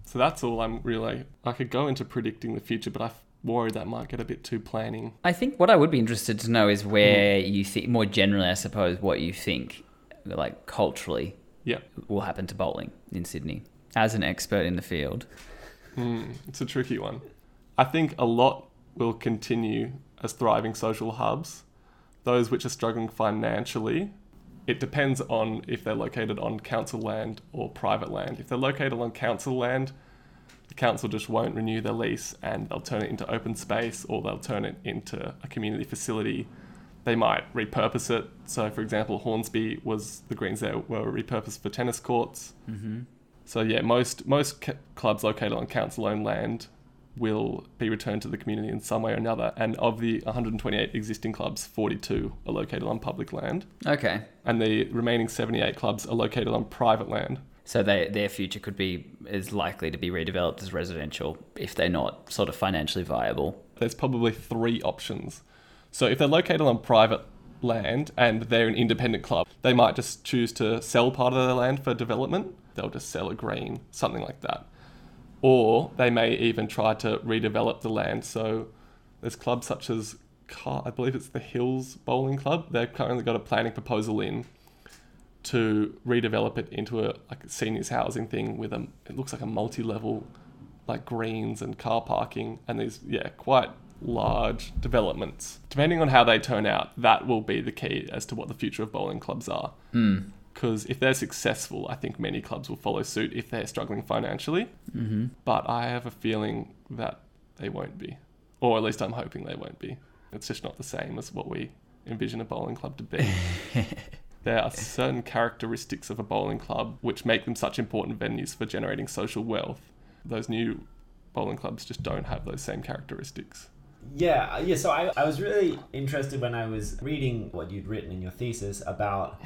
So that's all I'm really. I could go into predicting the future, but I worry that might get a bit too planning. I think what I would be interested to know is where you think, more generally, I suppose, what you think, like culturally, Yeah. will happen to bowling in Sydney. As an expert in the field, Hmm, it's a tricky one. I think a lot will continue as thriving social hubs. Those which are struggling financially, it depends on if they're located on council land or private land. If they're located on council land, the council just won't renew their lease and they'll turn it into open space or they'll turn it into a community facility. They might repurpose it. So, for example, Hornsby was the greens there were repurposed for tennis courts. mm-hmm. So yeah, most most c- clubs located on council-owned land will be returned to the community in some way or another. And of the 128 existing clubs, 42 are located on public land, okay. and the remaining 78 clubs are located on private land. So they, their future could be is likely to be redeveloped as residential if they're not sort of financially viable. There's probably three options. So if they're located on private land and they're an independent club, they might just choose to sell part of their land for development. They'll just sell a green, something like that. Or they may even try to redevelop the land. So there's clubs such as, Car- I believe it's the Hills Bowling Club. They've currently got a planning proposal in to redevelop it into a like a seniors housing thing with a it looks like a multi-level like greens and car parking and these yeah quite large developments depending on how they turn out that will be the key as to what the future of bowling clubs are Hmm. Because if they're successful i think many clubs will follow suit if they're struggling financially Mm-hmm. but i have a feeling that they won't be or at least i'm hoping they won't be it's just not the same as what we envision a bowling club to be there are certain characteristics of a bowling club which make them such important venues for generating social wealth. Those new bowling clubs just don't have those same characteristics. Yeah, yeah. So I, I was really interested when I was reading what you'd written in your thesis about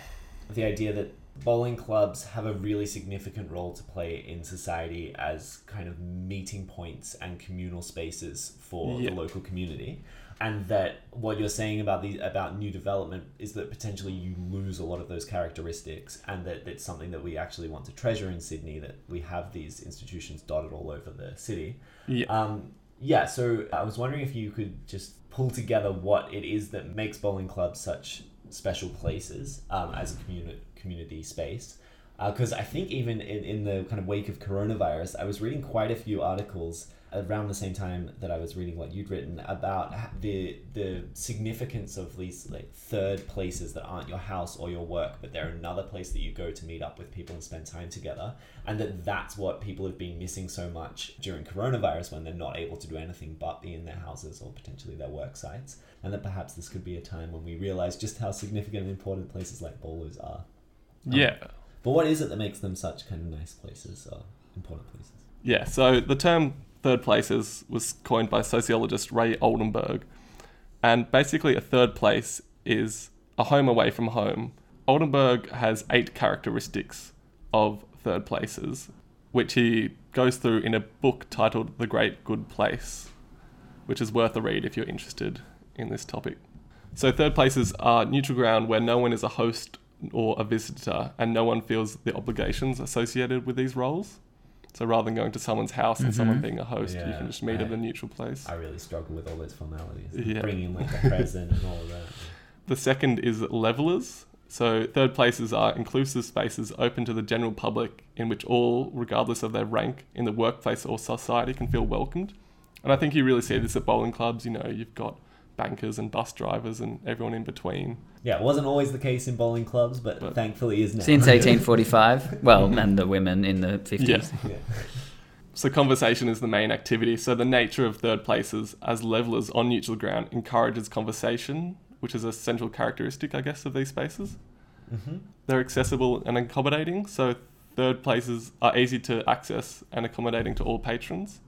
the idea that bowling clubs have a really significant role to play in society as kind of meeting points and communal spaces for Yeah. the local community. and that what you're saying about the about new development is that potentially you lose a lot of those characteristics, and that it's something that we actually want to treasure in Sydney. That we have these institutions dotted all over the city. Yeah. Um, yeah. So I was wondering if you could just pull together what it is that makes bowling clubs such special places um, as a community community space. Because I think even in, in the kind of wake of coronavirus, I was reading quite a few articles around the same time that I was reading what you'd written about the the significance of these like third places that aren't your house or your work, but they're another place that you go to meet up with people and spend time together, and that that's what people have been missing so much during coronavirus when they're not able to do anything but be in their houses or potentially their work sites, and that perhaps this could be a time when we realize just how significant and important places like bowlos are. Um, yeah. But what is it that makes them such kind of nice places or important places? Yeah, so the term third places was coined by sociologist Ray Oldenburg. And basically, a third place is a home away from home. Oldenburg has eight characteristics of third places, which he goes through in a book titled The Great Good Place, which is worth a read if you're interested in this topic. So, third places are neutral ground where no one is a host or a visitor and no one feels the obligations associated with these roles. So rather than going to someone's house and someone Mhm. being a host, you can just meet at right. a neutral place. I really struggle with all those formalities. Yeah. Bringing like a present and all of that. The second is levelers. So third places are inclusive spaces open to the general public in which all, regardless of their rank in the workplace or society, can feel welcomed. And I think you really see this at bowling clubs. You know, you've got bankers and bus drivers and everyone in between. Yeah, it wasn't always the case in bowling clubs, but, But- thankfully is now. Since 1845, well, and the women in the 50s. Yeah. yeah. So conversation is the main activity. So the nature of third places as levelers on neutral ground encourages conversation, which is a central characteristic, I guess, of these spaces. hmm They're accessible and accommodating. So third places are easy to access and accommodating to all patrons.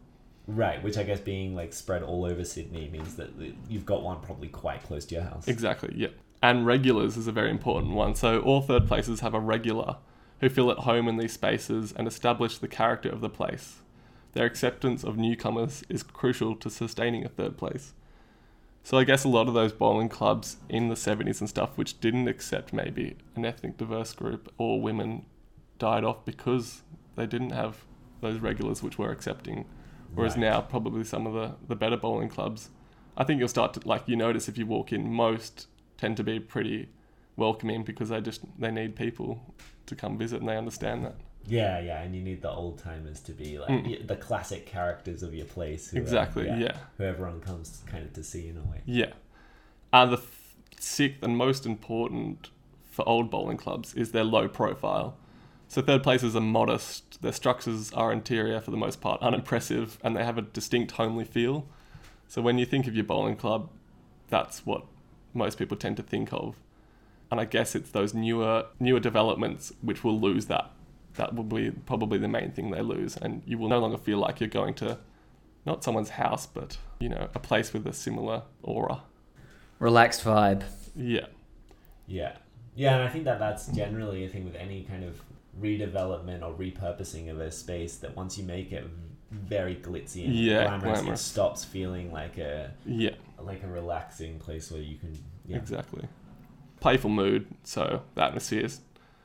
Right, which I guess being like spread all over Sydney means that you've got one probably quite close to your house. Exactly, yeah. And regulars is a very important one. So all third places have a regular who feel at home in these spaces and establish the character of the place. Their acceptance of newcomers is crucial to sustaining a third place. So I guess a lot of those bowling clubs in the 70s and stuff which didn't accept maybe an ethnic diverse group or women died off because they didn't have those regulars which were accepting. Whereas Right. now probably some of the, the better bowling clubs I think you'll start to like you notice if you walk in, most tend to be pretty welcoming because they just they need people to come visit and they understand that. Yeah, yeah, and you need the old timers to be like Mm. the classic characters of your place. who are- Exactly, yeah. Who everyone comes kind of to see in a way. Yeah. And the f- sixth and most important for old bowling clubs is their low profile. So third places are modest. Their structures are interior for the most part, unimpressive, and they have a distinct homely feel. So when you think of your bowling club, that's what most people tend to think of. And I guess it's those newer newer developments which will lose that. That will be probably the main thing they lose, and you will no longer feel like you're going to not someone's house, but you know, a place with a similar aura. Relaxed vibe. Yeah. Yeah, yeah, and I think that that's generally a thing with any kind of redevelopment or repurposing of a space that once you make it very glitzy and Yeah, glamorous, glamorous. it stops feeling like a Yeah, like a relaxing place where you can yeah exactly. Playful mood, so the atmosphere is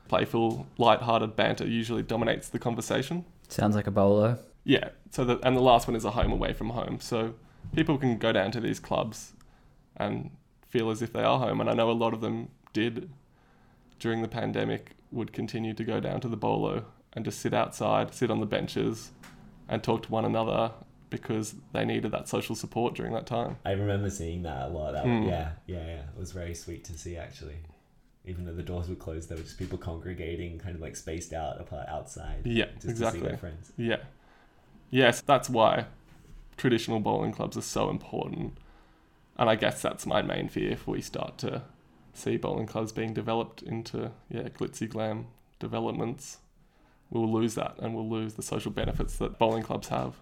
playful, light-hearted banter usually dominates the conversation. Sounds like a bowlo. Yeah, so the, and the last one is a home away from home. So people can go down to these clubs and feel as if they are home. And I know a lot of them did during the pandemic, would continue to go down to the bowlo and just sit outside, sit on the benches and talk to one another because they needed that social support during that time. I remember seeing that a lot. That Mm. yeah, yeah, yeah. It was very sweet to see actually. Even though the doors were closed, there were just people congregating, kind of like spaced out apart outside, Yeah, just to see exactly. their friends. Yeah. Yes, that's why traditional bowling clubs are so important. And I guess that's my main fear if we start to see bowling clubs being developed into, yeah, glitzy glam developments. We'll lose that and we'll lose the social benefits that bowling clubs have.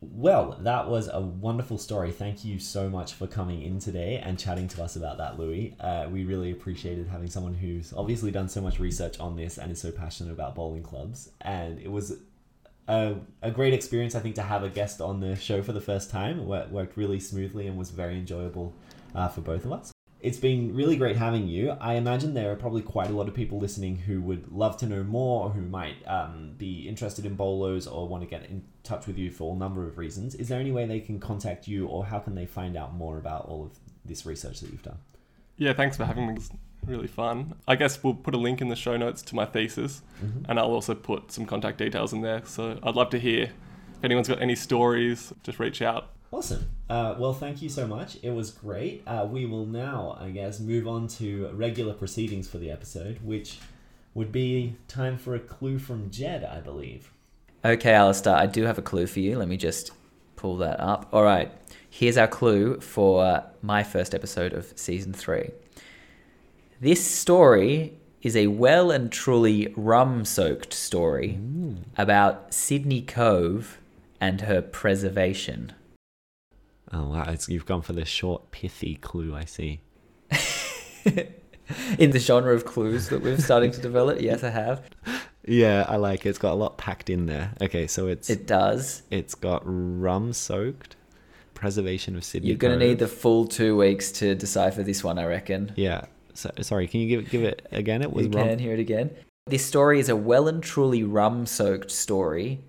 Well, that was a wonderful story. Thank you so much for coming in today and chatting to us about that, Louis. Uh, we really appreciated having someone who's obviously done so much research on this and is so passionate about bowling clubs. And it was a, a great experience, I think, to have a guest on the show for the first time. It worked really smoothly and was very enjoyable uh, for both of us. It's been really great having you. I imagine there are probably quite a lot of people listening who would love to know more or who might um, be interested in bowlos or want to get in touch with you for a number of reasons. Is there any way they can contact you or how can they find out more about all of this research that you've done? Yeah, thanks for having me. It's really fun. I guess we'll put a link in the show notes to my thesis, Mm-hmm. and I'll also put some contact details in there. So I'd love to hear if anyone's got any stories, just reach out. Awesome. Uh, well, thank you so much. It was great. Uh, we will now, I guess, move on to regular proceedings for the episode, which would be time for a clue from Jed, I believe. Okay, Alistair, I do have a clue for you. Let me just pull that up. All right, here's our clue for my first episode of season three. This story is a well and truly rum soaked story about Sydney Cove and her preservation. Oh, wow. It's, you've gone for the short, pithy clue, I see. In the genre of clues that we're starting to develop, yes, I have. Yeah, I like it. It's got a lot packed in there. Okay, so it's It does. it's got rum soaked, preservation of Sydney. You're going to Cove. need the full two weeks to decipher this one, I reckon. Yeah. So, sorry, can you give give it again? It was you rum. can hear it again. This story is a well and truly rum soaked story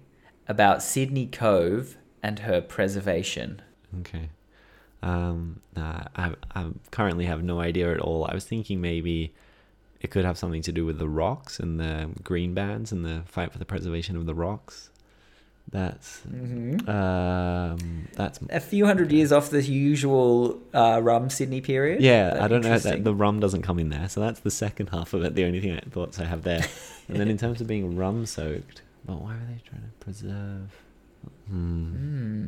about Sydney Cove and her preservation. Okay. Um, nah, I, I currently have no idea at all. I was thinking maybe it could have something to do with the rocks and the green bans and the fight for the preservation of the rocks. That's Mm-hmm. um, that's A few hundred years off the usual uh, rum Sydney period. yeah. I don't know that the rum doesn't come in there, so that's the second half of it. The only thing I thoughts I have there, and then in terms of being rum soaked, but why were they trying to preserve? Hmm. Hmm.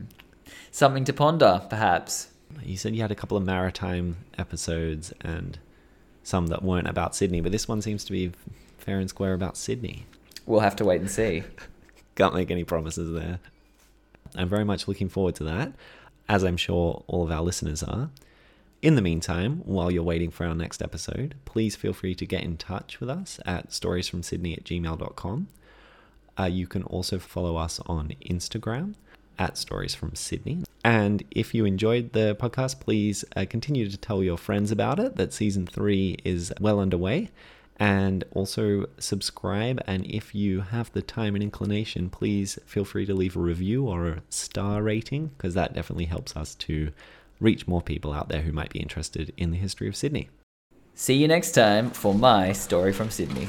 Something to ponder, perhaps. You said you had a couple of maritime episodes and some that weren't about Sydney, but this one seems to be fair and square about Sydney. We'll have to wait and see. Can't make any promises there. I'm very much looking forward to that, as I'm sure all of our listeners are. In the meantime, while you're waiting for our next episode, please feel free to get in touch with us at storiesfromsydney at gmail.com. Uh, you can also follow us on Instagram at Stories from Sydney. And if you enjoyed the podcast, please uh, continue to tell your friends about it, that season three is well underway. And also subscribe. And if you have the time and inclination, please feel free to leave a review or a star rating, because that definitely helps us to reach more people out there who might be interested in the history of Sydney. See you next time for my story from Sydney.